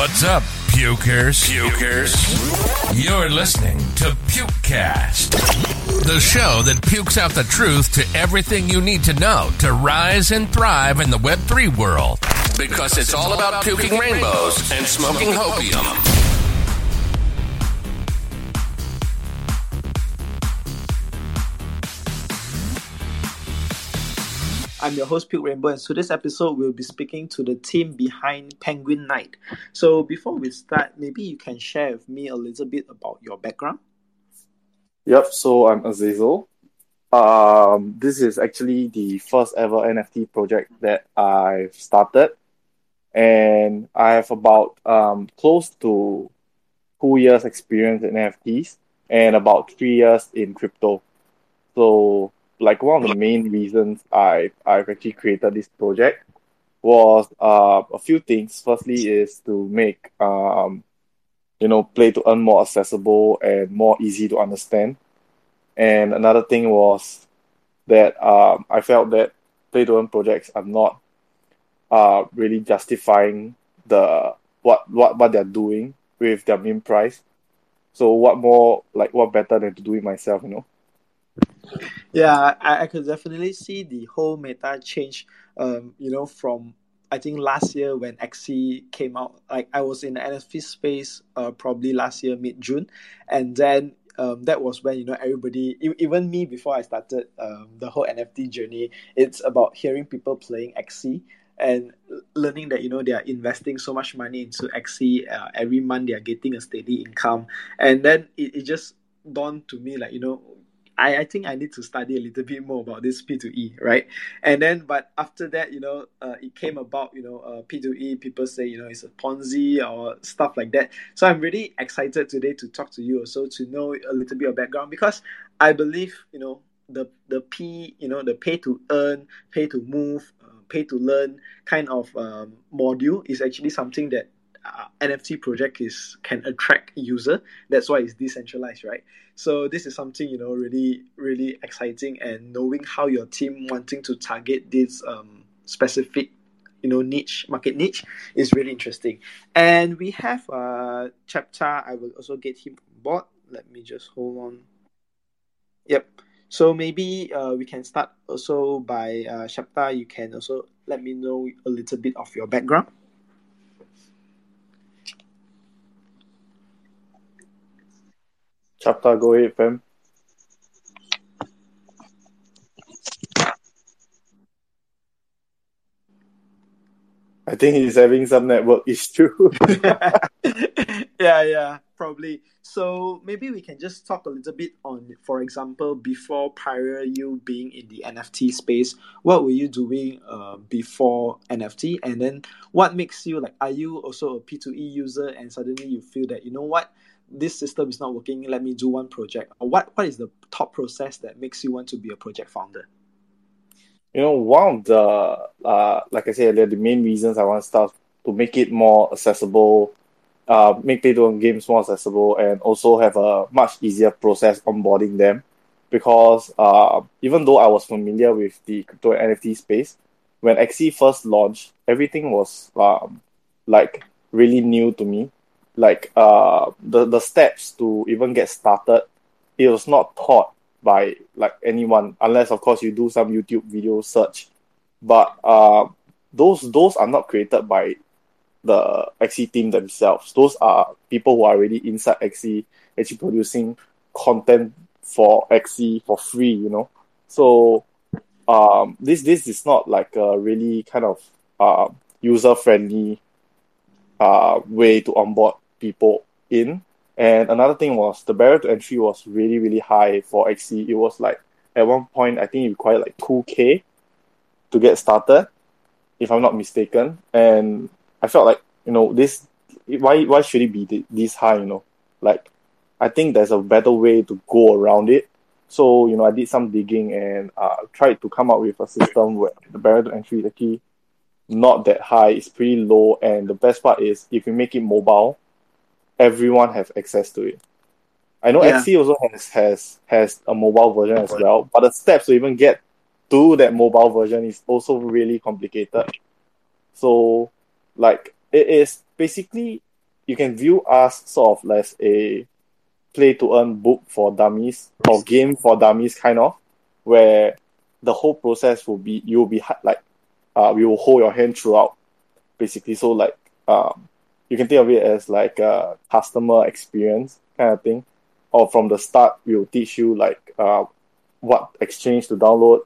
What's up, pukers? Pukers. You're listening to Pukecast, the show that pukes out the truth to everything you need to know to rise and thrive in the Web3 world. Because it's all about puking rainbows and smoking hopium. I'm your host, Puke Rainbow, and so this episode we'll be speaking to the team behind Penguin Knight. So before we start, maybe you can share with me a little bit about your background. Yep, so I'm Azazel. Um, this is actually the first ever NFT project that I've started, and I have about um, close to two years experience in NFTs and about three years in crypto. So like one of the main reasons I I've actually created this project was uh, a few things. Firstly, is to make um, you know play to earn more accessible and more easy to understand. And another thing was that um, I felt that play to earn projects are not uh, really justifying the what what what they're doing with their main price. So what more like what better than to do it myself, you know? Yeah, I, I could definitely see the whole meta change. Um, you know, from I think last year when Axie came out, like I was in the NFT space, uh, probably last year mid June, and then um, that was when you know everybody, even me before I started um, the whole NFT journey. It's about hearing people playing Axie and learning that you know they are investing so much money into Axie uh, every month they are getting a steady income, and then it, it just dawned to me like you know I, I think I need to study a little bit more about this P2E, right? And then, but after that, you know, uh, it came about, you know, uh, P2E, people say, you know, it's a Ponzi or stuff like that. So I'm really excited today to talk to you also to know a little bit of background because I believe, you know, the, the P, you know, the pay to earn, pay to move, uh, pay to learn kind of um, module is actually something that uh, NFT project is can attract user. That's why it's decentralized, right? So this is something you know really really exciting, and knowing how your team wanting to target this um, specific you know niche market niche is really interesting. And we have uh chapter. I will also get him on board. Let me just hold on. Yep. So maybe uh, we can start also by uh, Shapta. You can also let me know a little bit of your background. Chapter, go ahead, fam. I think he's having some network issue. yeah, yeah, probably. So maybe we can just talk a little bit on, for example, before prior you being in the NFT space, what were you doing uh, before NFT? And then what makes you like, are you also a P2E user and suddenly you feel that, you know what, this system is not working let me do one project. What what is the top process that makes you want to be a project founder? You know one of the uh, like i said the main reasons i want start to make it more accessible uh, make play to games more accessible and also have a much easier process onboarding them. Because uh, even though i was familiar with the crypto nft space when Axie first launched everything was um, like really new to me like uh the the steps to even get started it was not taught by like anyone unless of course you do some youtube video search but uh those those are not created by the Axie team themselves. Those are people who are already inside Axie, actually producing content for Axie for free, you know. So um this this is not like a really kind of uh user friendly uh way to onboard people in. And another thing was the barrier to entry was really, really high for Axie. It was like at one point I think it required like two K to get started, if I'm not mistaken. And I felt like, you know, this why why should it be this high, you know? Like I think there's a better way to go around it. So, you know, I did some digging and uh, tried to come up with a system where the barrier to entry is actually not that high, it's pretty low. And the best part is if you make it mobile, everyone have access to it. I know yeah. Axie also has has has a mobile version as well, but the steps to even get to that mobile version is also really complicated. So, like it is basically you can view us sort of as a play to earn book for dummies or game for dummies kind of where the whole process will be you'll be like uh, we will hold your hand throughout basically so like um, you can think of it as like a customer experience kind of thing. Or from the start we'll teach you like uh, what exchange to download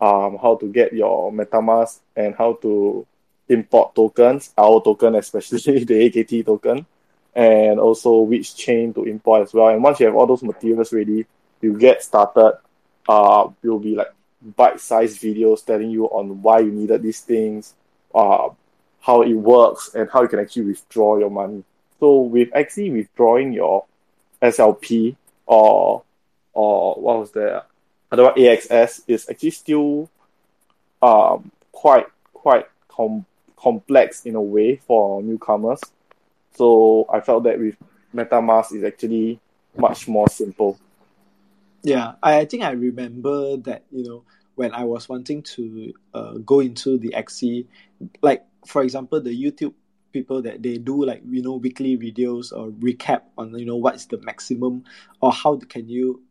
um, how to get your metamask and how to import tokens our token especially the akt token and also which chain to import as well. And once you have all those materials ready you get started uh, will be like bite-sized videos telling you on why you needed these things, uh, how it works, and how you can actually withdraw your money. So with actually withdrawing your SLP or or what was that? Otherwise AXS is actually still um quite quite com- complex in a way for newcomers. So I felt that with MetaMask is actually much more simple. Yeah, I, I think I remember that, you know, when I was wanting to uh, go into the Axie, like for example, the YouTube people that they do like you know weekly videos or recap on you know what's the maximum or how can you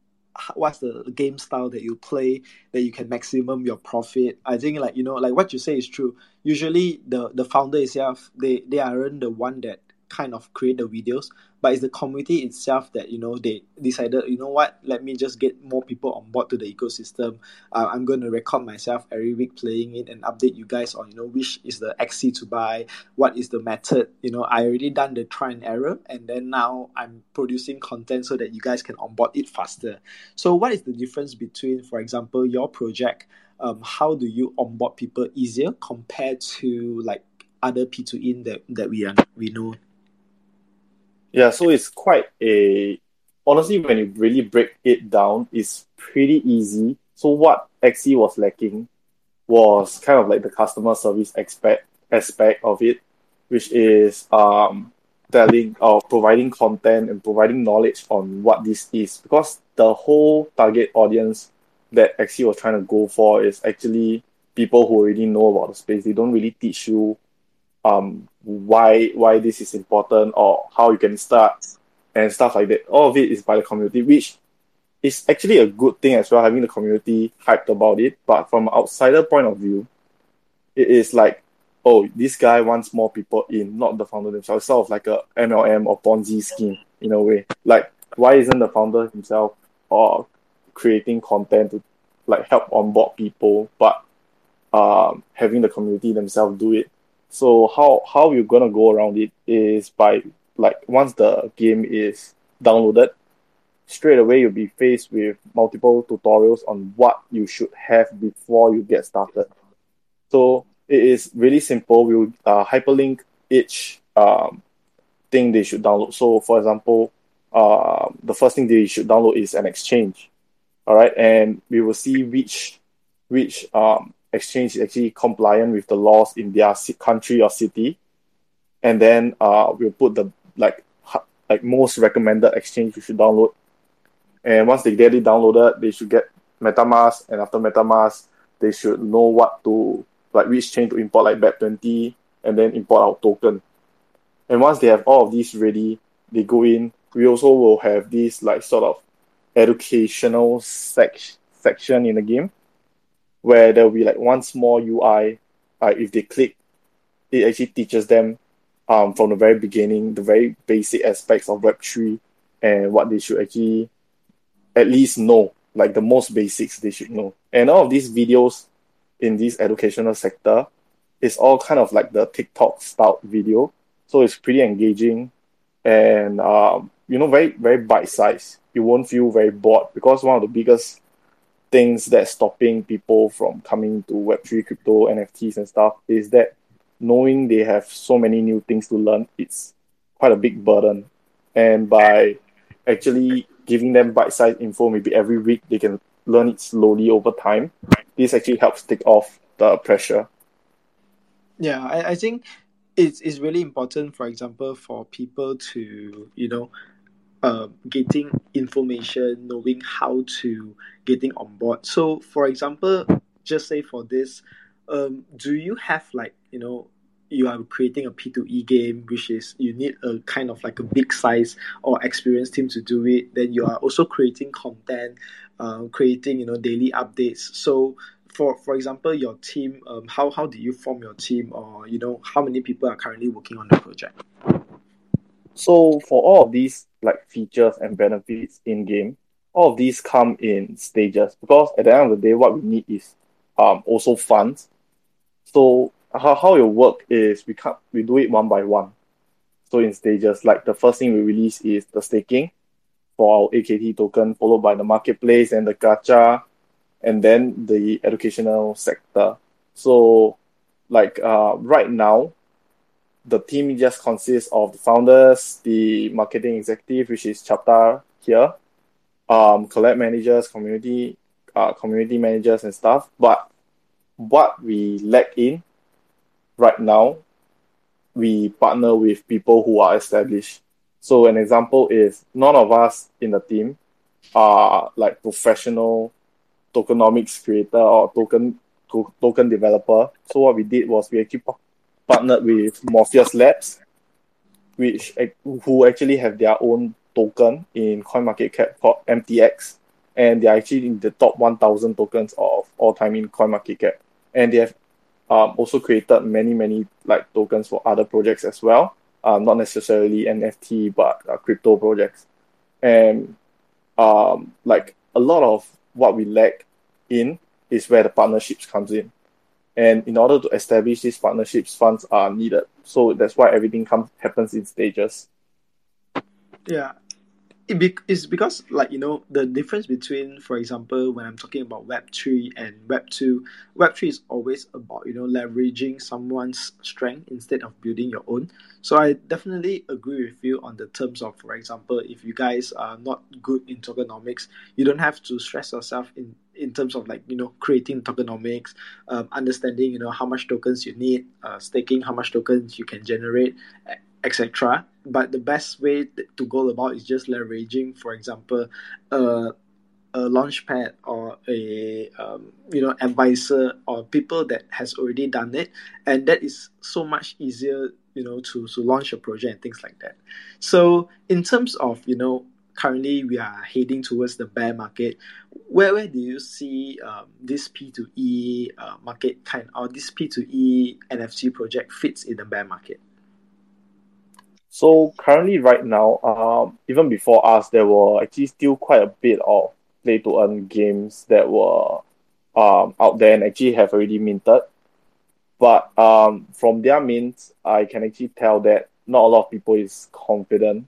what's the game style that you play that you can maximum your profit. I think like you know like what you say is true. Usually the the founder itself they they aren't the one that kind of create the videos but it's the community itself that you know they decided you know what let me just get more people on board to the ecosystem. Uh, i'm going to record myself every week playing it and update you guys on you know which is the Axie to buy what is the method. You know i already done the try and error and then now i'm producing content so that you guys can onboard it faster. So what is the difference between for example your project um, how do you onboard people easier compared to like other P2E that, that we are we know yeah, so it's quite a honestly when you really break it down, it's pretty easy. So what Axie was lacking was kind of like the customer service aspect aspect of it, which is um telling or providing content and providing knowledge on what this is because the whole target audience that Axie was trying to go for is actually people who already know about the space. They don't really teach you um, why why this is important or how you can start and stuff like that. All of it is by the community, which is actually a good thing as well, having the community hyped about it. But from an outsider point of view, it is like, oh, this guy wants more people in, not the founder themselves. Sort of like a MLM or Ponzi scheme in a way. Like, why isn't the founder himself or creating content to like help onboard people, but um, having the community themselves do it so how how you're gonna go around it is by like once the game is downloaded, straight away you'll be faced with multiple tutorials on what you should have before you get started. So it is really simple. We'll uh, hyperlink each um, thing they should download. So for example, uh, the first thing they should download is an exchange. All right, and we will see which which um, exchange is actually compliant with the laws in their country or city, and then uh, we'll put the like like most recommended exchange you should download. And once they get it downloaded, they should get MetaMask, and after MetaMask, they should know what to like which chain to import, like BEP20, and then import our token. And once they have all of these ready, they go in. We also will have this like sort of educational sec- section in the game where there will be like one small UI. Uh, if they click, it actually teaches them um, from the very beginning the very basic aspects of Web3 and what they should actually at least know, like the most basics they should know. And all of these videos in this educational sector is all kind of like the TikTok style video. So it's pretty engaging and um, you know very very bite size. You won't feel very bored because one of the biggest things that's stopping people from coming to Web3 crypto NFTs and stuff is that knowing they have so many new things to learn, it's quite a big burden. And by actually giving them bite-sized info, maybe every week they can learn it slowly over time. This actually helps take off the pressure. Yeah, I, I think it's, it's really important, for example, for people to, you know, uh, getting information, knowing how to getting on board. So, for example, just say for this, um, do you have like you know you are creating a P2E game, which is you need a kind of like a big size or experienced team to do it. Then you are also creating content, um, creating you know daily updates. So for for example, your team, um, how how do you form your team, or you know how many people are currently working on the project? So for all of these like features and benefits in game, all of these come in stages because at the end of the day, what we need is um also funds. So how, how it work is we can we do it one by one. So in stages, like the first thing we release is the staking for our AKT token, followed by the marketplace and the gacha, and then the educational sector. So like uh, right now, the team just consists of the founders, the marketing executive, which is Chapter here, um, collab managers, community, uh, community managers and stuff. But what we lack in right now, we partner with people who are established. So an example is none of us in the team are like professional tokenomics creator or token token developer. So what we did was we actually partnered with Morpheus Labs, which who actually have their own token in CoinMarketCap called MTX, and they are actually in the top 1,000 tokens of all time in CoinMarketCap, and they have um, also created many many like tokens for other projects as well. Um, not necessarily NFT, but uh, crypto projects, and um, like a lot of what we lack in is where the partnerships comes in. And in order to establish these partnerships, funds are needed. So that's why everything comes happens in stages. Yeah, it be, it's because like you know the difference between for example when i'm talking about web 3 and web 2 web 3 is always about you know leveraging someone's strength instead of building your own so i definitely agree with you on the terms of for example if you guys are not good in tokenomics you don't have to stress yourself in in terms of like you know creating tokenomics um, understanding you know how much tokens you need uh, staking how much tokens you can generate etc. But the best way to go about is just leveraging, for example, a, a launchpad or a um, you know advisor or people that has already done it, and that is so much easier you know to to launch a project and things like that. So in terms of you know currently we are heading towards the bear market. Where where do you see um, this P two E uh, market kind or this P two E NFT project fits in the bear market? So currently, right now, um, even before us, there were actually still quite a bit of play to earn games that were um, out there and actually have already minted. But um, from their mints, I can actually tell that not a lot of people is confident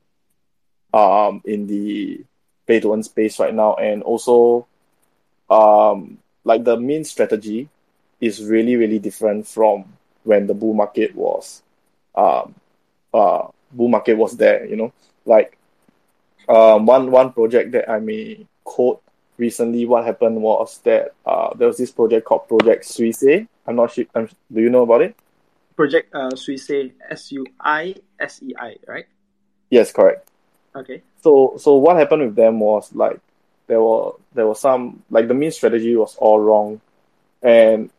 um, in the pay to earn space right now, and also um, like the main strategy is really really different from when the bull market was um, uh, bull market was there. You know, like um, one one project that I may quote recently. What happened was that uh, there was this project called Project Suisei. I'm not sure. I'm, do you know about it? Project uh, Suisei, S U I S E I, right? Yes, correct. Okay. So so what happened with them was like there were there was some like the main strategy was all wrong, and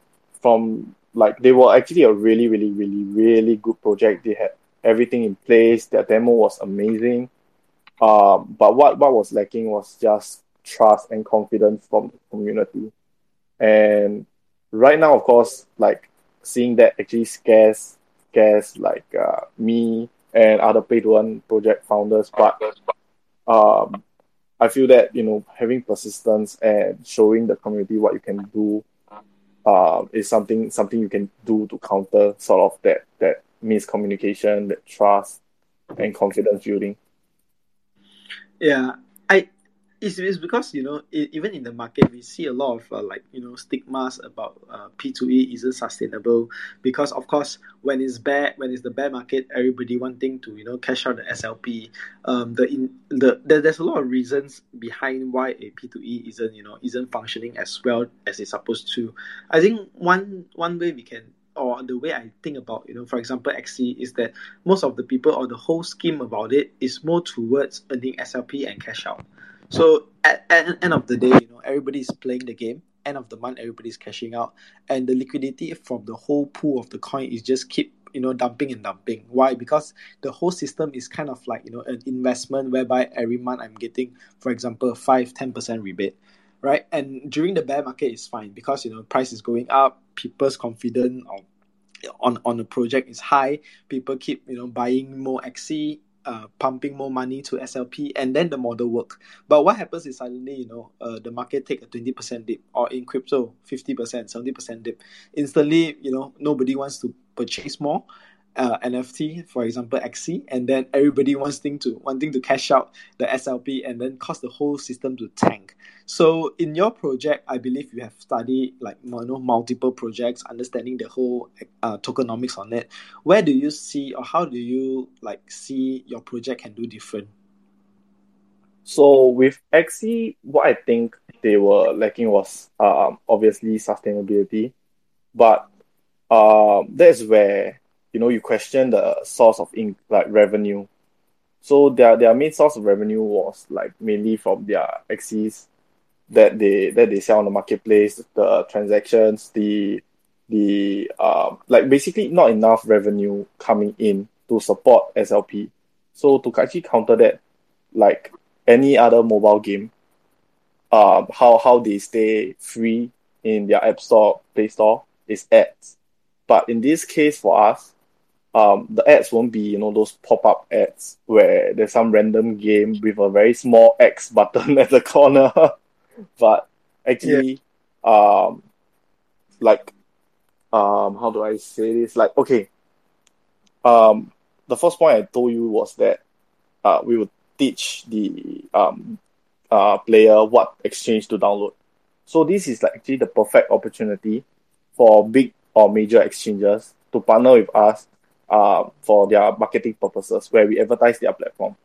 from like they were actually a really really really really good project. They had everything in place. Their demo was amazing. Um, but what, what was lacking was just trust and confidence from the community. And right now, of course, like seeing that actually scares scares like uh, me and other to earn project founders. But um, I feel that you know having persistence and showing the community what you can do um, is something something you can do to counter sort of that that miscommunication, that trust and confidence building. Yeah, it's, it's because you know it, even in the market we see a lot of uh, like you know stigmas about uh, P2E isn't sustainable because of course when it's bad when it's the bear market everybody wanting to you know cash out the SLP um the in the there, there's a lot of reasons behind why a P2E isn't you know isn't functioning as well as it's supposed to I think one one way we can or the way I think about, you know, for example, Axie is that most of the people or the whole scheme about it is more towards earning SLP and cash out. So at, at end of the day, you know, everybody's playing the game. End of the month, everybody's cashing out, and the liquidity from the whole pool of the coin is just keep you know dumping and dumping. Why? Because the whole system is kind of like you know an investment whereby every month I'm getting, for example, five ten percent rebate, right? And during the bear market it's fine because you know price is going up, people's confidence on on on the project is high. People keep you know buying more Axie uh, pumping more money to SLP, and then the model work. But what happens is suddenly, you know, uh, the market take a twenty percent dip, or in crypto, fifty percent, seventy percent dip. Instantly, you know, nobody wants to purchase more, uh, NFT, for example, Axie, and then everybody wants thing to wanting to cash out the SLP, and then cause the whole system to tank. So in your project, I believe you have studied like you know multiple projects, understanding the whole uh, tokenomics on it. Where do you see, or how do you like see your project can do different? So with Axie, what I think they were lacking was um, obviously sustainability, but um, that's where you know you question the source of in, like revenue. So their their main source of revenue was like mainly from their Axies that they that they sell on the marketplace, the transactions, the the um like basically not enough revenue coming in to support SLP. So to actually counter that, like any other mobile game, um how how they stay free in their app store, play store is ads. But in this case for us, um, the ads won't be you know those pop up ads where there's some random game with a very small X button at the corner, but actually, yeah. um, like, um, how do I say this? Like, okay, um, the first point I told you was that uh, we would teach the um, uh, player what exchange to download. So this is like actually the perfect opportunity for big or major exchanges to partner with us uh, for their marketing purposes, where we advertise their platform.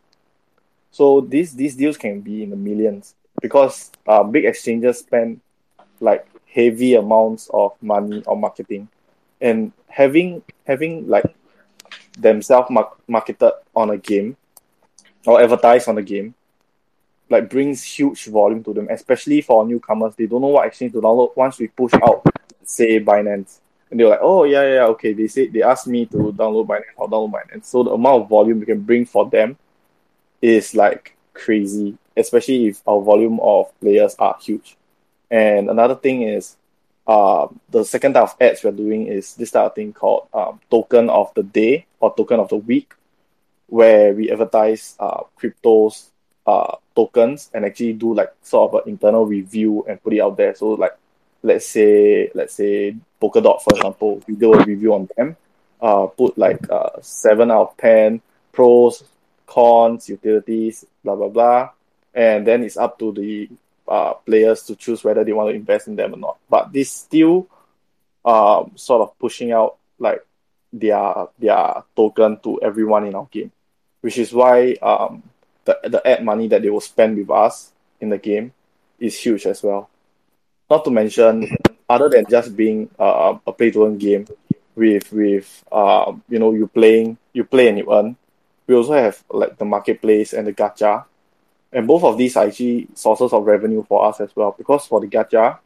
So these these deals can be in the millions because uh, big exchanges spend like heavy amounts of money on marketing, and having having like themselves mar- marketed on a game or advertised on a game like brings huge volume to them, especially for newcomers. They don't know what exchange to download. Once we push out, say Binance, and they're like, oh yeah, yeah, okay. They said they asked me to download Binance, I'll download Binance. So the amount of volume we can bring for them is like crazy, especially if our volume of players are huge. And another thing is, uh, the second type of ads we're doing is this type of thing called um, token of the day or token of the week, where we advertise uh, cryptos uh, tokens and actually do like sort of an internal review and put it out there. So like, let's say let's say Polkadot for example, we do a review on them, uh, put like uh, seven out of ten pros, cons, utilities, blah blah blah, and then it's up to the uh, players to choose whether they want to invest in them or not. But this still um, sort of pushing out like their their token to everyone in our game, which is why um, the the ad money that they will spend with us in the game is huge as well. Not to mention, other than just being uh, a play to earn game with with uh, you know you playing you play and you earn, we also have like the marketplace and the gacha. And both of these are actually sources of revenue for us as well. Because for the gacha,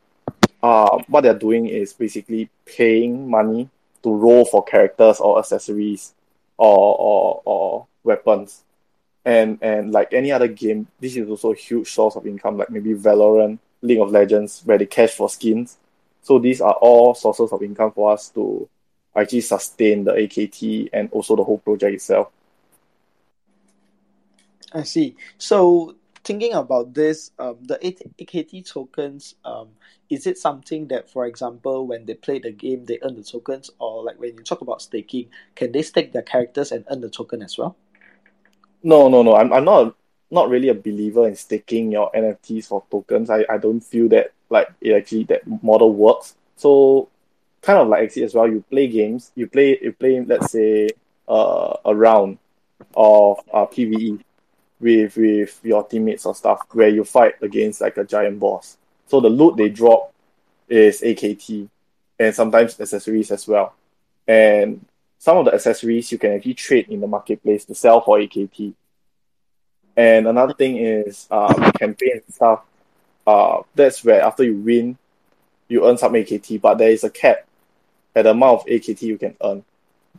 uh, what they're doing is basically paying money to roll for characters or accessories or or, or weapons. And and like any other game, this is also a huge source of income, like maybe Valorant, League of Legends, where they cash for skins. So these are all sources of income for us to actually sustain the AKT and also the whole project itself. I see. So thinking about this, um, the AKT tokens, um, is it something that, for example, when they play the game, they earn the tokens, or like when you talk about staking, can they stake their characters and earn the token as well? No, no, no. I'm, I'm not not really a believer in staking your NFTs for tokens. I, I don't feel that like it actually that model works. So kind of like Axie as well. You play games. You play you play let's say uh, a round of uh, PVE with with your teammates or stuff where you fight against like a giant boss. So the loot they drop is AKT and sometimes accessories as well. And some of the accessories you can actually trade in the marketplace to sell for AKT. And another thing is um, campaign stuff. Uh, that's where after you win, you earn some AKT, but there is a cap at the amount of AKT you can earn.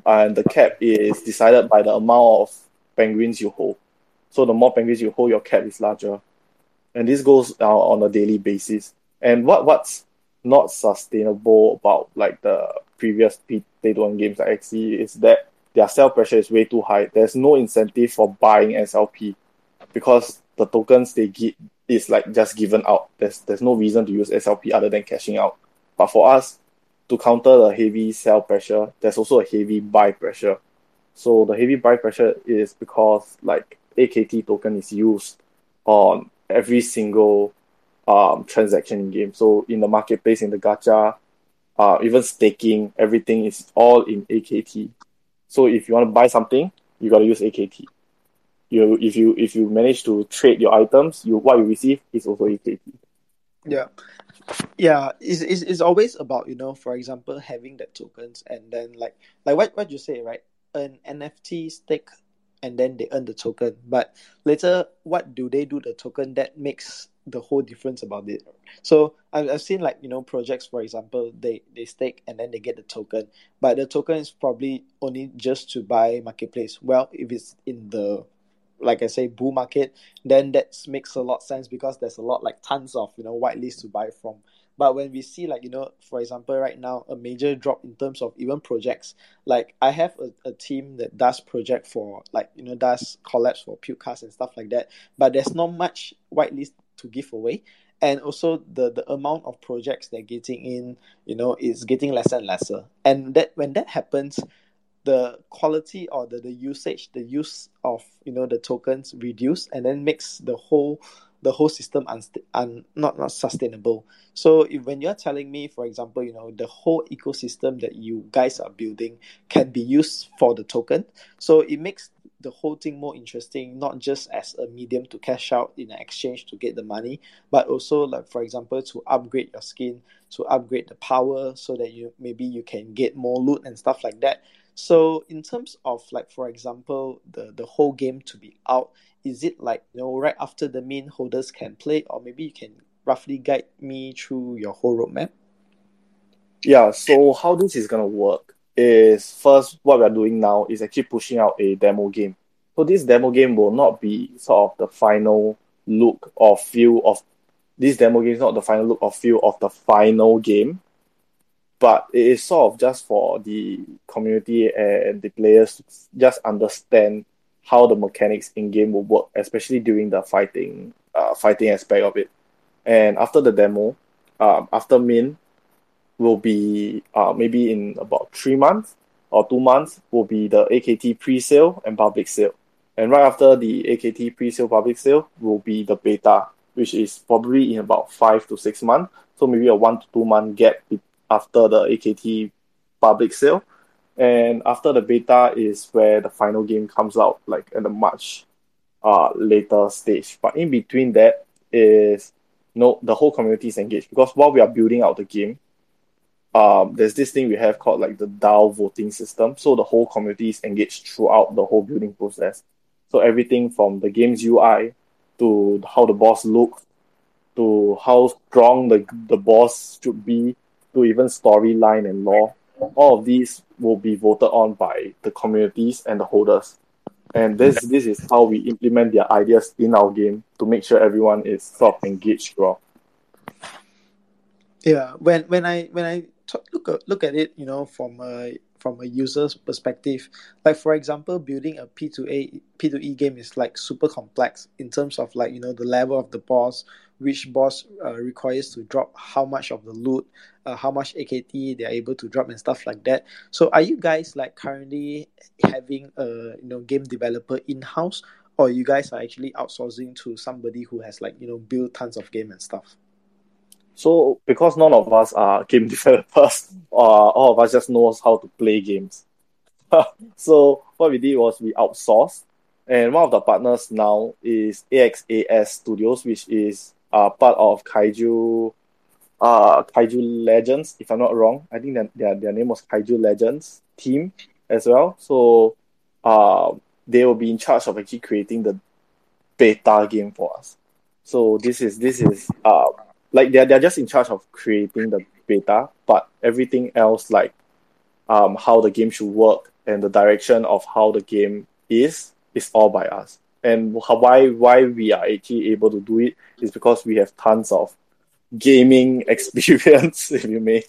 and the cap is decided by the amount of penguins you hold. So the more penguins you hold, your cap is larger, and this goes uh, on a daily basis. And what what's not sustainable about like the previous play to earn games like Axie is that their sell pressure is way too high. There's no incentive for buying SLP because the tokens they get is like just given out. There's there's no reason to use SLP other than cashing out. But for us, to counter the heavy sell pressure, there's also a heavy buy pressure. So the heavy buy pressure is because like AKT token is used on every single um, transaction in game. So in the marketplace, in the gacha, uh, even staking, everything is all in AKT. So if you want to buy something, you got to use AKT. You if you if you manage to trade your items, you what you receive is also AKT. Yeah, yeah. It's, it's, it's always about you know, for example, having that tokens and then like like what what you say right, an NFT stake and then they earn the token. But later, what do they do the token that makes the whole difference about it. So I've, I've seen like you know projects for example they they stake and then they get the token, but the token is probably only just to buy marketplace. Well, if it's in the like I say bull market, then that makes a lot sense because there's a lot like tons of you know whitelists to buy from. But when we see like you know for example right now a major drop in terms of even projects, like I have a, a team that does project for like you know does collabs for Pukecast and stuff like that, but there's not much white list to give away and also the the amount of projects they're getting in you know is getting lesser and lesser and that when that happens the quality or the, the usage the use of you know the tokens reduce and then makes the whole the whole system unst- un- not not sustainable so if when you're telling me for example you know the whole ecosystem that you guys are building can be used for the token so it makes the whole thing more interesting, not just as a medium to cash out in an exchange to get the money, but also like for example to upgrade your skin, to upgrade the power so that you maybe you can get more loot and stuff like that. So in terms of like for example the the whole game to be out, is it like you know right after the main holders can play, or maybe you can roughly guide me through your whole roadmap? Yeah, so how this is gonna work is first what we're doing now is actually pushing out a demo game. So this demo game will not be sort of the final look or feel of this demo game is not the final look or feel of the final game, but it is sort of just for the community and the players to just understand how the mechanics in game will work, especially during the fighting uh, fighting aspect of it. And after the demo, um, after min, will be uh, maybe in about three months or two months will be the AKT pre-sale and public sale. And right after the AKT pre-sale public sale will be the beta, which is probably in about five to six months. So maybe a one to two month gap after the AKT public sale. And after the beta is where the final game comes out, like at a much uh, later stage. But in between that is you know, the whole community is engaged because while we are building out the game, um, there's this thing we have called like the DAO voting system. So the whole community is engaged throughout the whole building process. So everything from the game's UI to how the boss looks to how strong the the boss should be to even storyline and lore. All of these will be voted on by the communities and the holders. And this this is how we implement their ideas in our game to make sure everyone is sort of engaged throughout. Yeah, when when I when I look at, look at it, you know, from a from a user's perspective. Like for example, building a P2A P2E game is like super complex in terms of like you know the level of the boss, which boss uh, requires to drop how much of the loot, uh, how much AKT they're able to drop and stuff like that. So are you guys like currently having a you know game developer in house, or you guys are actually outsourcing to somebody who has like you know built tons of game and stuff? So because none of us are game developers, uh, all of us just knows how to play games. so what we did was we outsourced, and one of the partners now is AXAS Studios, which is uh, part of Kaiju, uh, Kaiju Legends. If I'm not wrong, I think that their their name was Kaiju Legends team as well. So, uh, they will be in charge of actually creating the beta game for us. So this is this is uh like they're they're just in charge of creating the beta, but everything else like um how the game should work and the direction of how the game is is all by us. And why why we are actually able to do it is because we have tons of gaming experience, if you may.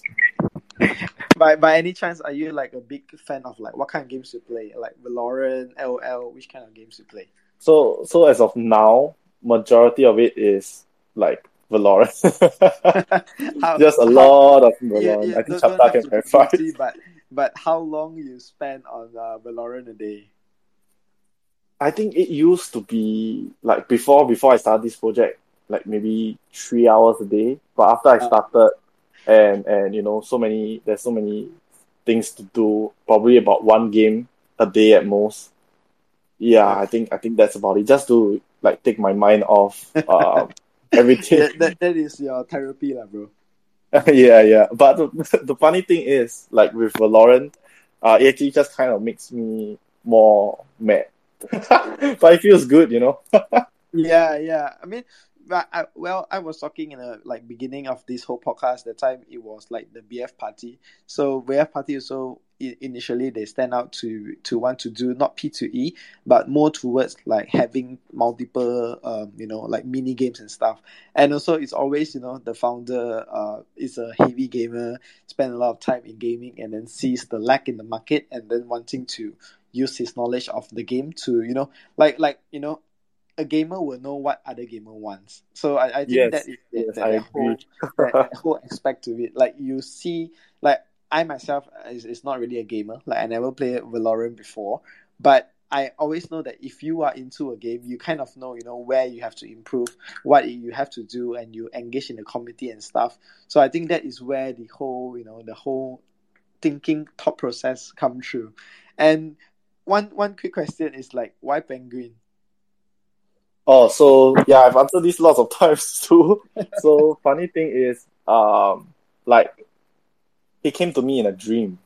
by by any chance, are you like a big fan of like what kind of games you play? Like Valorant, LOL, which kind of games you play? So so as of now, majority of it is like Valorant. How- Just a how- lot of Valorant. yeah, I think Chapter can verify. but but how long you spend on uh, Valorant a day? I think it used to be like before before I started this project, like maybe three hours a day. But after I Uh. started, and and you know, so many there's so many things to do. Probably about one game a day at most. Yeah, I think I think that's about it. Just to like take my mind off um, everything. that, that, that is your therapy, lah, bro. yeah, yeah. But the, the funny thing is, like with Valorant, uh, it actually just kind of makes me more mad. but it feels good, you know. Yeah, yeah. I mean, I, well, I was talking in the like beginning of this whole podcast. The time it was like the BF party. So BF party also initially they stand out to to want to do not P two E, but more towards like having multiple um you know like mini games and stuff. And also it's always you know the founder uh is a heavy gamer, spend a lot of time in gaming, and then sees the lack in the market, and then wanting to use his knowledge of the game to you know like like you know a gamer will know what other gamer wants. So I, I think Yes, that is yes, that, I that whole that, whole aspect to it. Like you see, like I myself is, is not really a gamer. Like I never played Valorant before, but I always know that if you are into a game, you kind of know, you know, where you have to improve, what you have to do, and you engage in the community and stuff. So I think that is where the whole, you know, the whole thinking thought process come true. And one one quick question is like, why penguin? Oh, so yeah, I've answered this lots of times too. so funny thing is, um, like it came to me in a dream.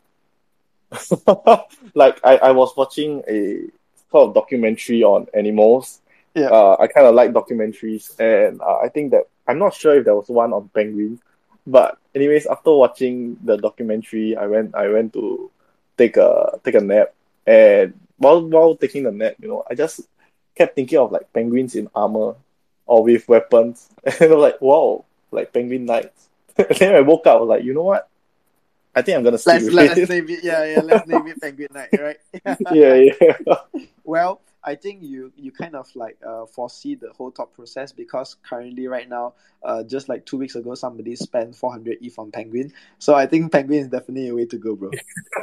like I, I was watching a sort of documentary on animals. Yeah. Uh, I kind of like documentaries, and uh, I think that I'm not sure if there was one on penguins, but anyways, after watching the documentary, I went I went to take a take a nap, and while while taking the nap, you know, I just kept thinking of like penguins in armor or with weapons, and I'm like, wow, like penguin knights. and then I woke up, I was like, you know what? I think I'm gonna stick Let's let's it. name it. Yeah, yeah. Let's name it Penguin Knight, right? yeah, yeah. Well, I think you you kind of like uh, foresee the whole thought process because currently right now, uh, just like two weeks ago, somebody spent 400 ETH on Penguin. So I think Penguin is definitely a way to go, bro.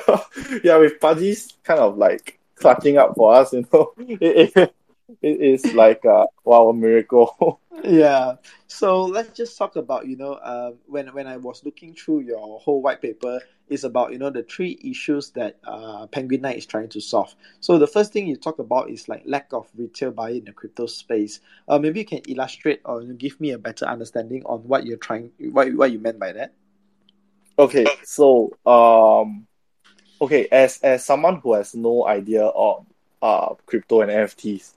yeah, with Pudgy's kind of like clutching up for us, you know, it is like a wow, a miracle. yeah. So let's just talk about you know um, when when I was looking through your whole white paper, it's about you know the three issues that uh, Penguin Knight is trying to solve. So the first thing you talk about is like lack of retail buy in the crypto space. Uh, maybe you can illustrate or give me a better understanding on what you're trying, what what you meant by that. Okay, so um, okay, as as someone who has no idea on uh crypto and NFTs,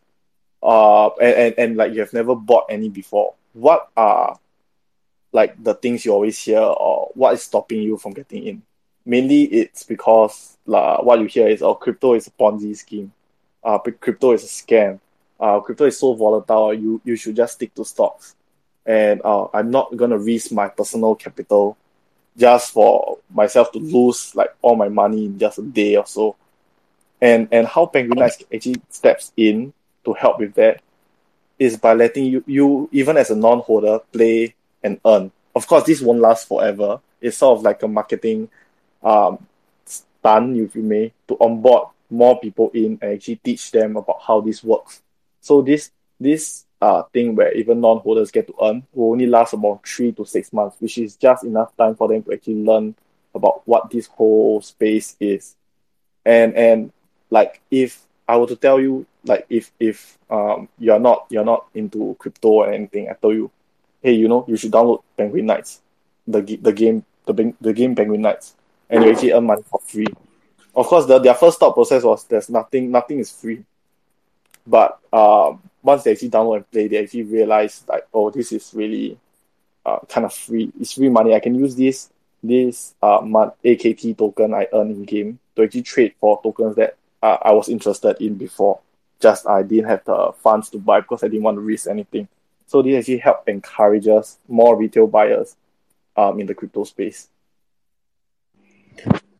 uh, and, and and like you have never bought any before, what are like the things you always hear, or what is stopping you from getting in? Mainly, it's because uh, what you hear is, oh, crypto is a Ponzi scheme, uh, crypto is a scam, uh, crypto is so volatile, you you should just stick to stocks, and uh, I'm not gonna risk my personal capital just for myself to lose like all my money in just a day or so. And and how Penguin Knights actually steps in to help with that is by letting you you even as a non-holder play and earn. Of course, this won't last forever. It's sort of like a marketing um stunt, if you may, to onboard more people in and actually teach them about how this works. So this this uh thing where even non-holders get to earn will only last about three to six months, which is just enough time for them to actually learn about what this whole space is. And and like if I were to tell you like if if um you're not you're not into crypto or anything, I tell you, hey, you know, you should download Penguin Knights, the the game the the game Penguin Knights, and you actually earn money for free. Of course, the, their first thought process was there's nothing nothing is free. But um, once they actually download and play, they actually realize like, oh, this is really uh, kind of free. It's free money. I can use this this uh AKT token I earn in game to actually trade for tokens that uh, I was interested in before. Just I didn't have the funds to buy because I didn't want to risk anything. So this actually helped encourages more retail buyers um, in the crypto space.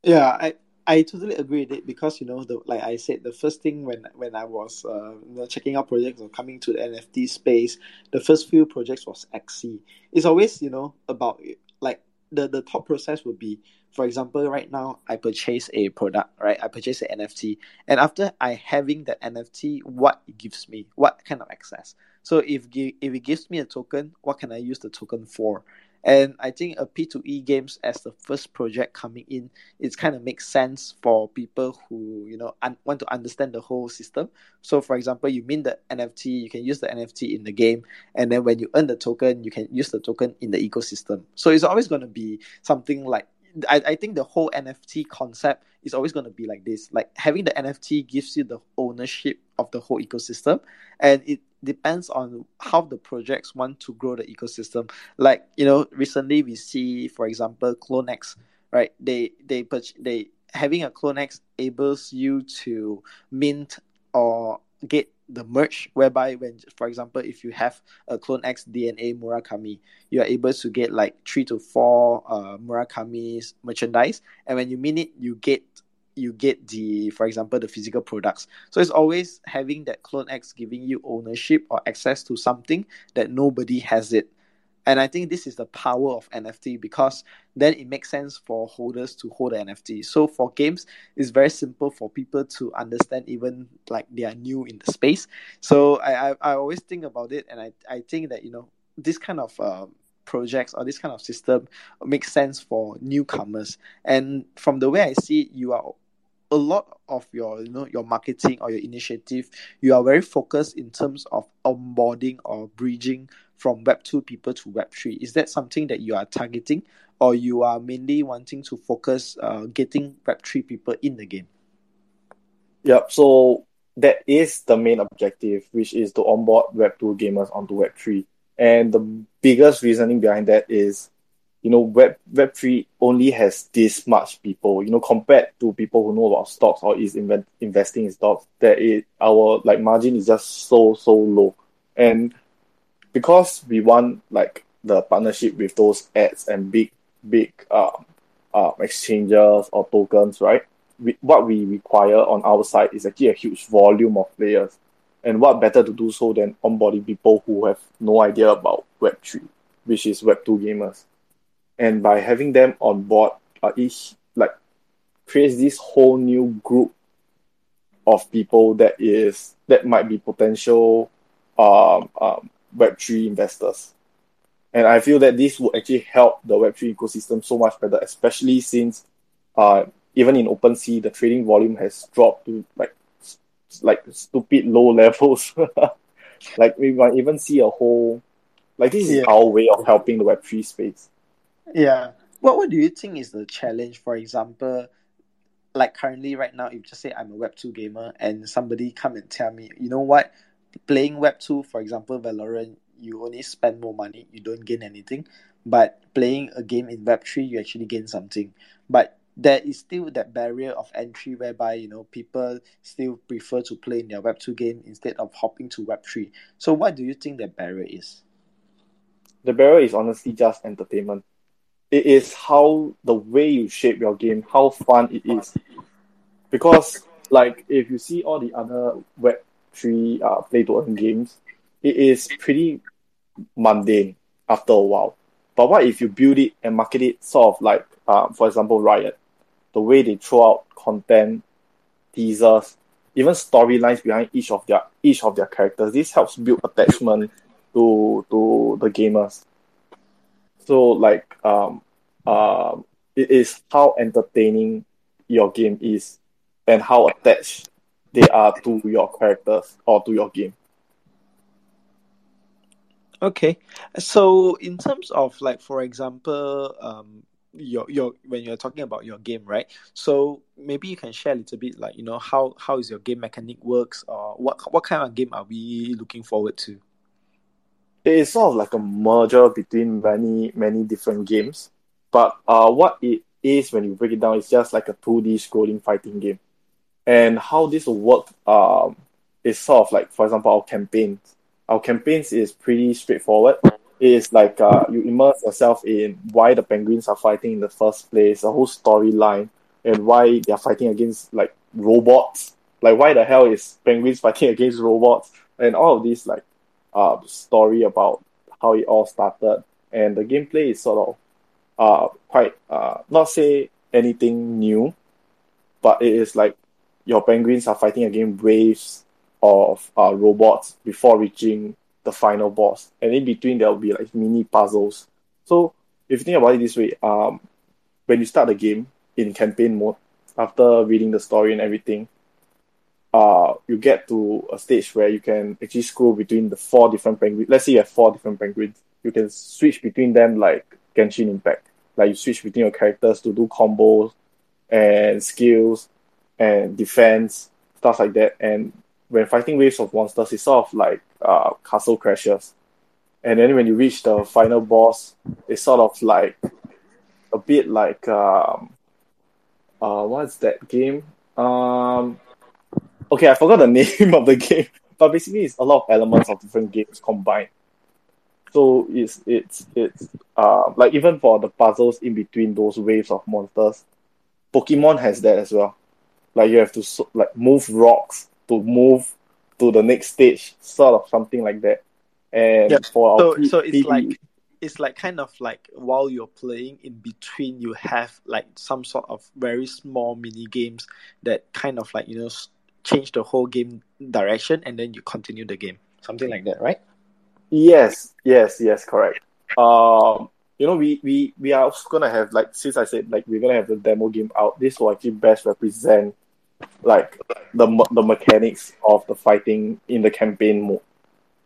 Yeah, I, I totally agree with it because you know the like I said the first thing when when I was uh, checking out projects or coming to the NFT space, the first few projects was Axie. It's always you know about like the the top process would be for example right now I purchase a product right I purchase an NFT and after I having that NFT what it gives me what kind of access so if if it gives me a token what can I use the token for and I think a P2E games as the first project coming in, it kind of makes sense for people who you know un- want to understand the whole system. So, for example, you mean the NFT, you can use the NFT in the game, and then when you earn the token, you can use the token in the ecosystem. So it's always going to be something like I, I think the whole NFT concept is always going to be like this. Like having the NFT gives you the ownership of the whole ecosystem, and it depends on how the projects want to grow the ecosystem. Like you know, recently we see, for example, CloneX, right? They they they having a CloneX enables you to mint or get the merch whereby when for example if you have a CloneX DNA Murakami, you are able to get like three to four uh Murakami's merchandise. And when you mean it you get you get the for example the physical products. So it's always having that CloneX giving you ownership or access to something that nobody has it and i think this is the power of nft because then it makes sense for holders to hold the nft so for games it's very simple for people to understand even like they are new in the space. So i i, I always think about it and i i think that you know this kind of um, projects or this kind of system makes sense for newcomers. And from the way i see it you are a lot of your you know your marketing or your initiative you are very focused in terms of onboarding or bridging from web 2 people to web 3 is that something that you are targeting or you are mainly wanting to focus uh, getting web 3 people in the game? Yep so that is the main objective which is to onboard web 2 gamers onto web 3 and the biggest reasoning behind that is you know, Web Web three only has this much people. You know, compared to people who know about stocks or is invent, investing in stocks, that it our like margin is just so so low, and because we want like the partnership with those ads and big big um, uh, exchanges or tokens, right? We, what we require on our side is actually a huge volume of players, and what better to do so than onboarding people who have no idea about Web three, which is Web two gamers and by having them on board, uh, it like creates this whole new group of people that is that might be potential um, um, Web three investors, and I feel that this will actually help the Web three ecosystem so much better, especially since uh, even in OpenSea the trading volume has dropped to like like stupid low levels. like we might even see a whole like this is yeah. our way of helping the Web three space. Yeah. What what do you think is the challenge? For example, like currently right now, if you just say I'm a Web two gamer and somebody come and tell me, you know what, playing Web two, for example, Valorant, you only spend more money, you don't gain anything. But playing a game in Web three, you actually gain something. But there is still that barrier of entry whereby you know people still prefer to play in their Web two game instead of hopping to Web three. So what do you think that barrier is? The barrier is honestly just entertainment it is how the way you shape your game, how fun it is. Because like if you see all the other Web three uh, play to earn games, it is pretty mundane after a while. But what if you build it and market it sort of like, uh, for example, Riot, the way they throw out content, teasers, even storylines behind each of their each of their characters. This helps build attachment to to the gamers. So like um um it is how entertaining your game is and how attached they are to your characters or to your game. Okay, so in terms of like, for example, um, your your when you're talking about your game, right? So maybe you can share a little bit, like you know, how how is your game mechanic works, or what what kind of game are we looking forward to? it is sort of like a merger between many many different games. But uh, what it is when you break it down, it's just like a 2D scrolling fighting game. And how this work um, is sort of like, for example, our campaigns. Our campaigns is pretty straightforward. It is like uh, you immerse yourself in why the penguins are fighting in the first place, the whole storyline, and why they are fighting against like robots. Like why the hell is penguins fighting against robots? And all of this like uh, story about how it all started. And the gameplay is sort of uh, quite uh, not say anything new, but it is like your penguins are fighting against waves of uh, robots before reaching the final boss. And in between, there will be like mini puzzles. So if you think about it this way, um, when you start the game in campaign mode, after reading the story and everything, uh, you get to a stage where you can actually scroll between the four different penguins. Let's say you have four different penguins. You can switch between them like Genshin Impact. Like you switch between your characters to do combos and skills and defense, stuff like that. And when fighting waves of monsters, it's sort of like uh, castle crashers. And then when you reach the final boss, it's sort of like a bit like um, uh, what's that game? Um, okay, I forgot the name of the game, but basically it's a lot of elements of different games combined. So it's it's it's uh, like even for the puzzles in between those waves of monsters, Pokemon has that as well. Like you have to so, like move rocks to move to the next stage, sort of something like that. And for So our so it's like it's like kind of like while you're playing in between you have like some sort of very small mini games that kind of like you know change the whole game direction and then you continue the game something like that right Yes, yes, yes, correct. Um, you know, we we we are also gonna have like since I said like we're gonna have the demo game out. This will actually best represent like the the mechanics of the fighting in the campaign mode.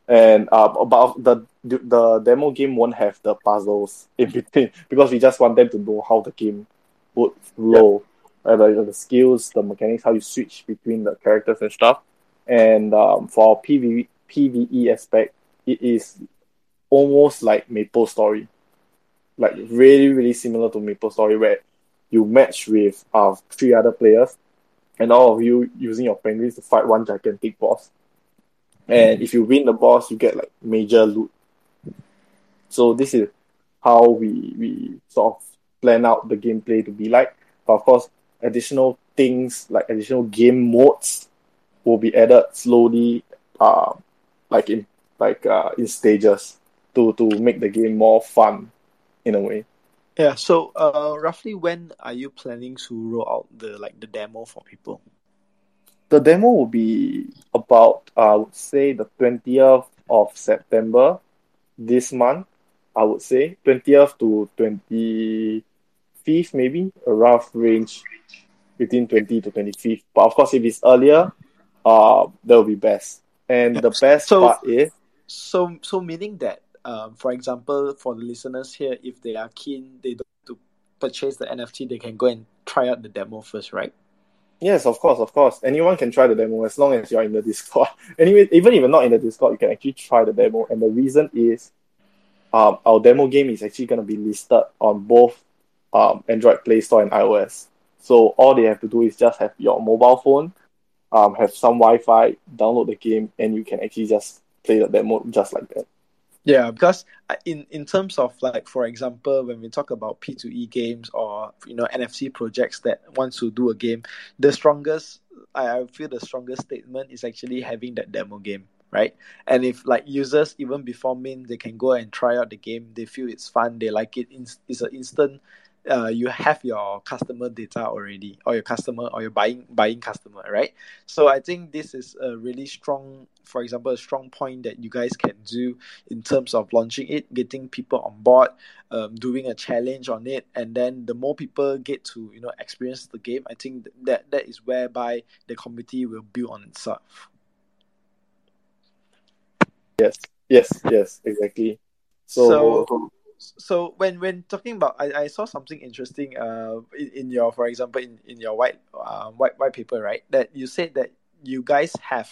And uh, about the the demo game won't have the puzzles in between because we just want them to know how the game would flow, uh, the, the skills, the mechanics, how you switch between the characters and stuff. And um, for our PvE PvE aspect, it is almost like Maple Story, like really really similar to Maple Story, where you match with uh three other players, and all of you using your penguins to fight one gigantic boss. And if you win the boss, you get like major loot. So this is how we we sort of plan out the gameplay to be like. But of course, additional things like additional game modes will be added slowly, uh, like in like uh, in stages to to make the game more fun in a way. Yeah so uh roughly when are you planning to roll out the like the demo for people The demo will be about uh, I would say the twentieth of September this month. I would say twentieth to twenty fifth, maybe a rough range between twenty to twenty fifth. But of course, if it's earlier, uh, that will be best. And the best So- part is so so meaning that um for example for the listeners here if they are keen they don't to purchase the nft they can go and try out the demo first right Yes, of course, of course. Anyone can try the demo as long as you're in the Discord. Anyway, even if you're not in the Discord, you can actually try the demo. And the reason is, um, our demo game is actually going to be listed on both um, Android Play Store and iOS. So all they have to do is just have your mobile phone, um, have some Wi-Fi, download the game, and you can actually just play the demo just like that. Yeah, because uh, in in terms of like for example, when we talk about P two E games or you know NFT projects that wants to do a game, the strongest I, I feel the strongest statement is actually having that demo game, right? And if like users even before mint, they can go and try out the game, they feel it's fun, they like it. It's, it's an instant. Uh, you have your customer data already, or your customer, or your buying buying customer, right? So I think this is a really strong, for example, a strong point that you guys can do in terms of launching it, getting people on board, um, doing a challenge on it, and then the more people get to you know experience the game, I think that that is whereby the community will build on itself. Yes, yes, yes, exactly. So, So- So when when talking about, I, I saw something interesting uh in, in your for example in, in your white uh, white white paper right that you said that you guys have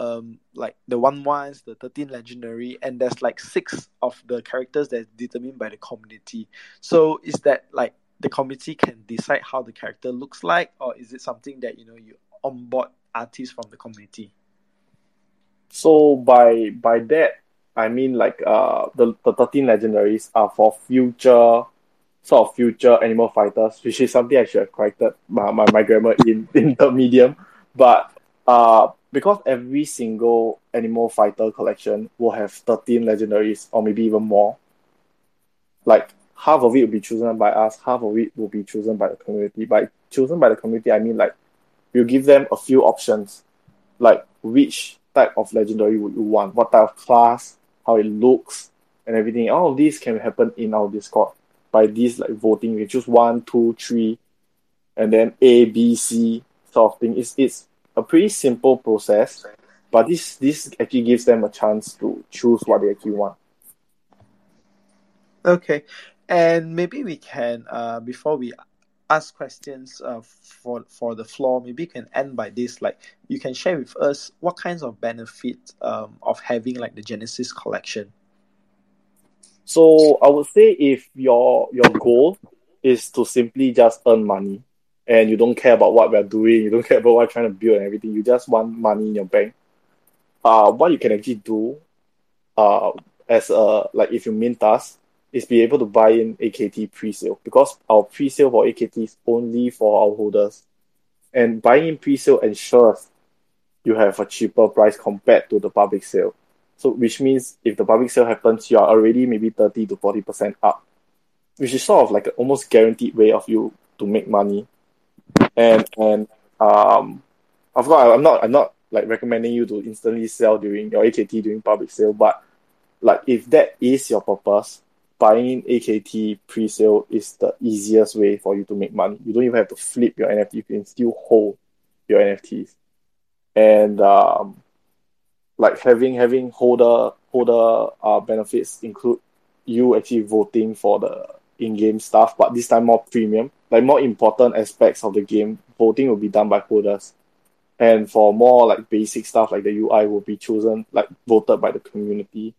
um like the one ones the thirteen legendary and there's like six of the characters that's determined by the community. So is that like the committee can decide how the character looks like, or is it something that you know you onboard artists from the community? So by by that I mean like uh the, the thirteen legendaries are for future sort of future animal fighters, which is something I should have corrected my, my, my grammar in, in the medium. But uh because every single animal fighter collection will have thirteen legendaries or maybe even more. Like half of it will be chosen by us, half of it will be chosen by the community. By chosen by the community I mean like we'll give them a few options. Like which type of legendary would you want, what type of class, how it looks, and everything. All of these can happen in our Discord by this like voting. We choose one, two, three, and then A, B, C sort of thing. It's it's a pretty simple process, but this this actually gives them a chance to choose what they actually want. Okay, and maybe we can uh before we ask questions uh, for for the floor, maybe you can end by this. Like you can share with us what kinds of benefit um, of having like the Genesis collection. So I would say if your your goal is to simply just earn money and you don't care about what we're doing, you don't care about what we're trying to build and everything, you just want money in your bank. Uh what you can actually do uh as a like if you mint us is be able to buy in AKT pre-sale because our pre-sale for AKT is only for our holders. And buying in pre-sale ensures you have a cheaper price compared to the public sale. So which means if the public sale happens, you are already maybe 30 to 40% up, which is sort of like an almost guaranteed way of you to make money. And and um of course I'm not I'm not like recommending you to instantly sell during your AKT during public sale, but like if that is your purpose, buying AKT pre-sale is the easiest way for you to make money. You don't even have to flip your NFT. You can still hold your NFTs. And um, like having having holder holder uh, benefits include you actually voting for the in-game stuff, but this time more premium, like more important aspects of the game, voting will be done by holders. And for more like basic stuff like the UI will be chosen, like voted by the community.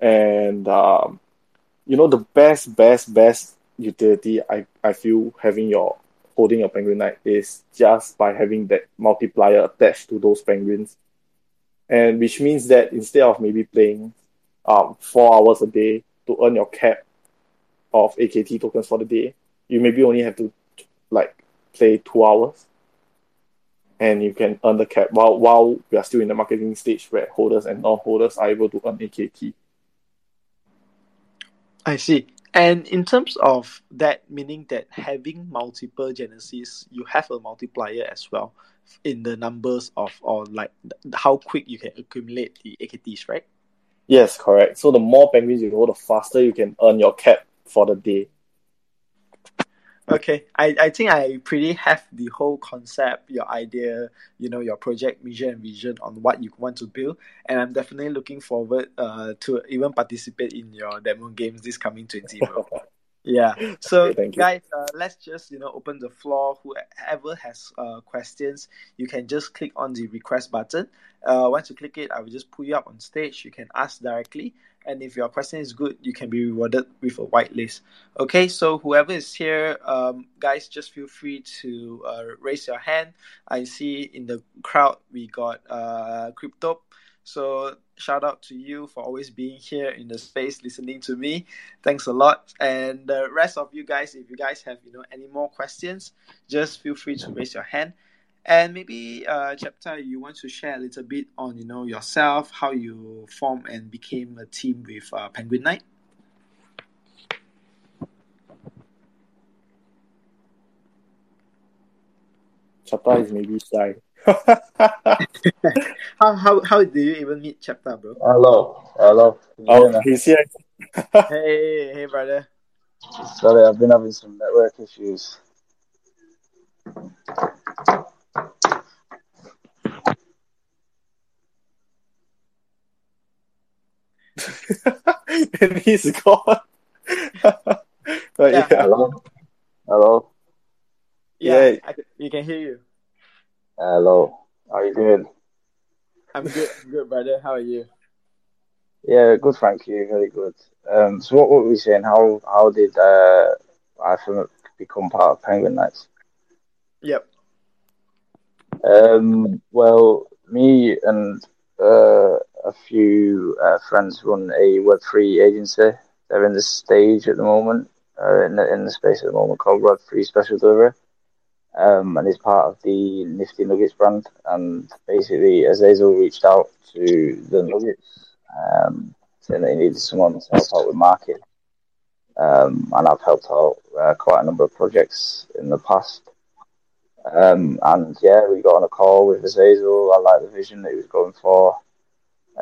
And um, you know the best best best utility I, I feel having your holding your penguin knight is just by having that multiplier attached to those penguins. And which means that instead of maybe playing um four hours a day to earn your cap of AKT tokens for the day you maybe only have to like play two hours. And you can earn the cap while while we are still in the marketing stage where holders and non-holders are able to earn AKT I see. And in terms of that, meaning that having multiple genesis, you have a multiplier as well in the numbers of or like how quick you can accumulate the AKTs, right? Yes, correct. So the more penguins you hold, the faster you can earn your cap for the day. Okay, I, I think I pretty have the whole concept, your idea, you know, your project mission and vision on what you want to build, and I'm definitely looking forward uh to even participate in your demo games this coming 20 Yeah. So Okay, guys, uh, let's just you know open the floor. Whoever has uh, questions, you can just click on the request button. Uh, once you click it, I will just pull you up on stage. You can ask directly, and if your question is good, you can be rewarded with a whitelist. Okay. So whoever is here, um, guys, just feel free to uh, raise your hand. I see in the crowd we got uh, crypto. So shout out to you for always being here in the space listening to me. Thanks a lot. And the rest of you guys, if you guys have you know any more questions, just feel free to raise your hand. And maybe uh Chapta you want to share a little bit on you know yourself, how you formed and became a team with uh, Penguin Knight. Chapta is maybe shy. How how how did you even meet Chapta, bro? Hello, hello. oh, Yeah, he's here. hey hey brother. sorry, I've been having some network issues. and he's gone. but Yeah. yeah. Hello, hello, Yeah, Yeah. I, we can hear you. hello. How you doing? I'm good, I'm good, brother. How are you? Yeah, good. Thank you. Very good. Um, so what were we saying? How how did uh, I from become part of Penguin Knights? Yep. Um, well, me and a few uh, friends run a Web3 agency. They're in the stage at the moment, uh, in, the, in the space at the moment called Web3 Special Delivery. Um, and is part of the Nifty Nuggets brand. And basically, Azazel reached out to the Nuggets um, saying that he needed someone to help out with marketing. Um, and I've helped out uh, quite a number of projects in the past. Um, and yeah, we got on a call with Azazel. I like the vision that he was going for.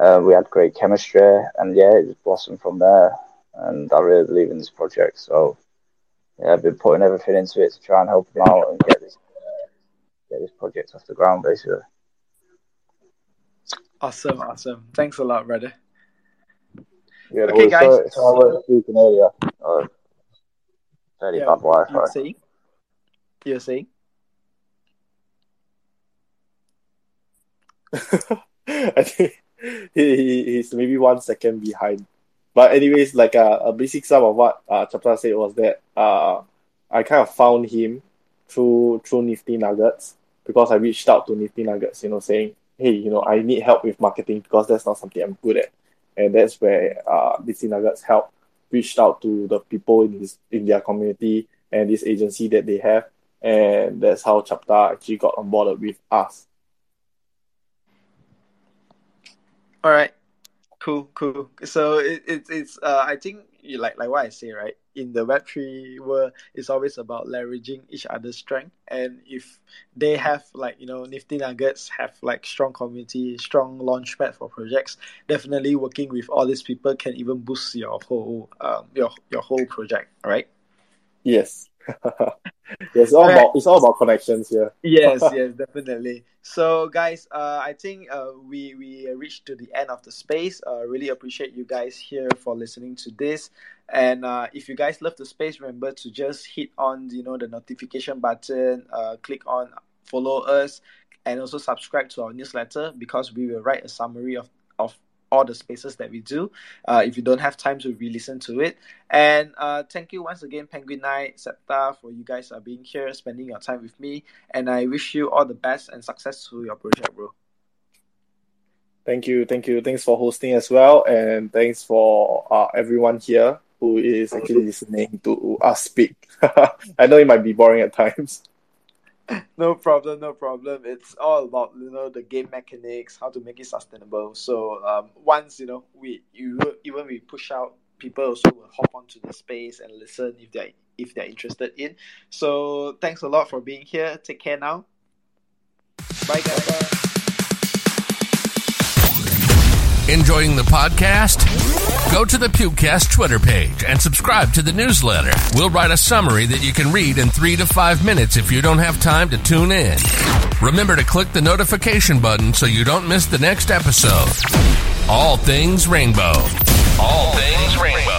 Uh, we had great chemistry, and yeah, it just blossomed from there. And I really believe in this project. So yeah, I've been putting everything into it to try and help him out and get this uh, get this project off the ground, basically. Awesome, awesome. Thanks a lot, brother. Yeah, Okay, guys, So, so I so- was speaking earlier. Uh, very Yeah, bad Wi-Fi. You're saying? You're saying? I think he, he, he's maybe one second behind. But anyways, like uh, a basic sum of what uh, Chapta said was that uh, I kind of found him through through Nifty Nuggets because I reached out to Nifty Nuggets, you know, saying, hey, you know, I need help with marketing because that's not something I'm good at. And that's where uh, Nifty Nuggets help reached out to the people in his in their community and this agency that they have. And that's how Chapta actually got on board with us. All right. Cool, cool. So it, it it's uh I think like like what I say, right? In the web three world it's always about leveraging each other's strength. And if they have like, you know, Nifty Nuggets have like strong community, strong launchpad for projects, definitely working with all these people can even boost your whole um your your whole project, right? Yes. it's all about it's all about connections here. yes yes definitely. So guys uh i think uh we we reached to the end of the space. Uh really appreciate you guys here for listening to this. And uh if you guys love the space remember to just hit on you know the notification button uh click on follow us and also subscribe to our newsletter because we will write a summary of of all the spaces that we do uh, if you don't have time to re-listen to it and uh, thank you once again Penguin Knight Chapta for you guys uh, being here spending your time with me and I wish you all the best and success to your project, bro. Thank you, thank you. Thanks for hosting as well, and thanks for uh, everyone here who is actually listening to us speak. I know it might be boring at times. No problem, no problem. It's all about you know the game mechanics, how to make it sustainable. So um, once you know we you even we push out, people also will hop onto the space and listen if they if they're interested in. So thanks a lot for being here. Take care now. Bye guys. Enjoying the podcast? Go to the Pukecast Twitter page and subscribe to the newsletter. We'll write a summary that you can read in three to five minutes if you don't have time to tune in. Remember to click the notification button so you don't miss the next episode. All things rainbow. All things rainbow.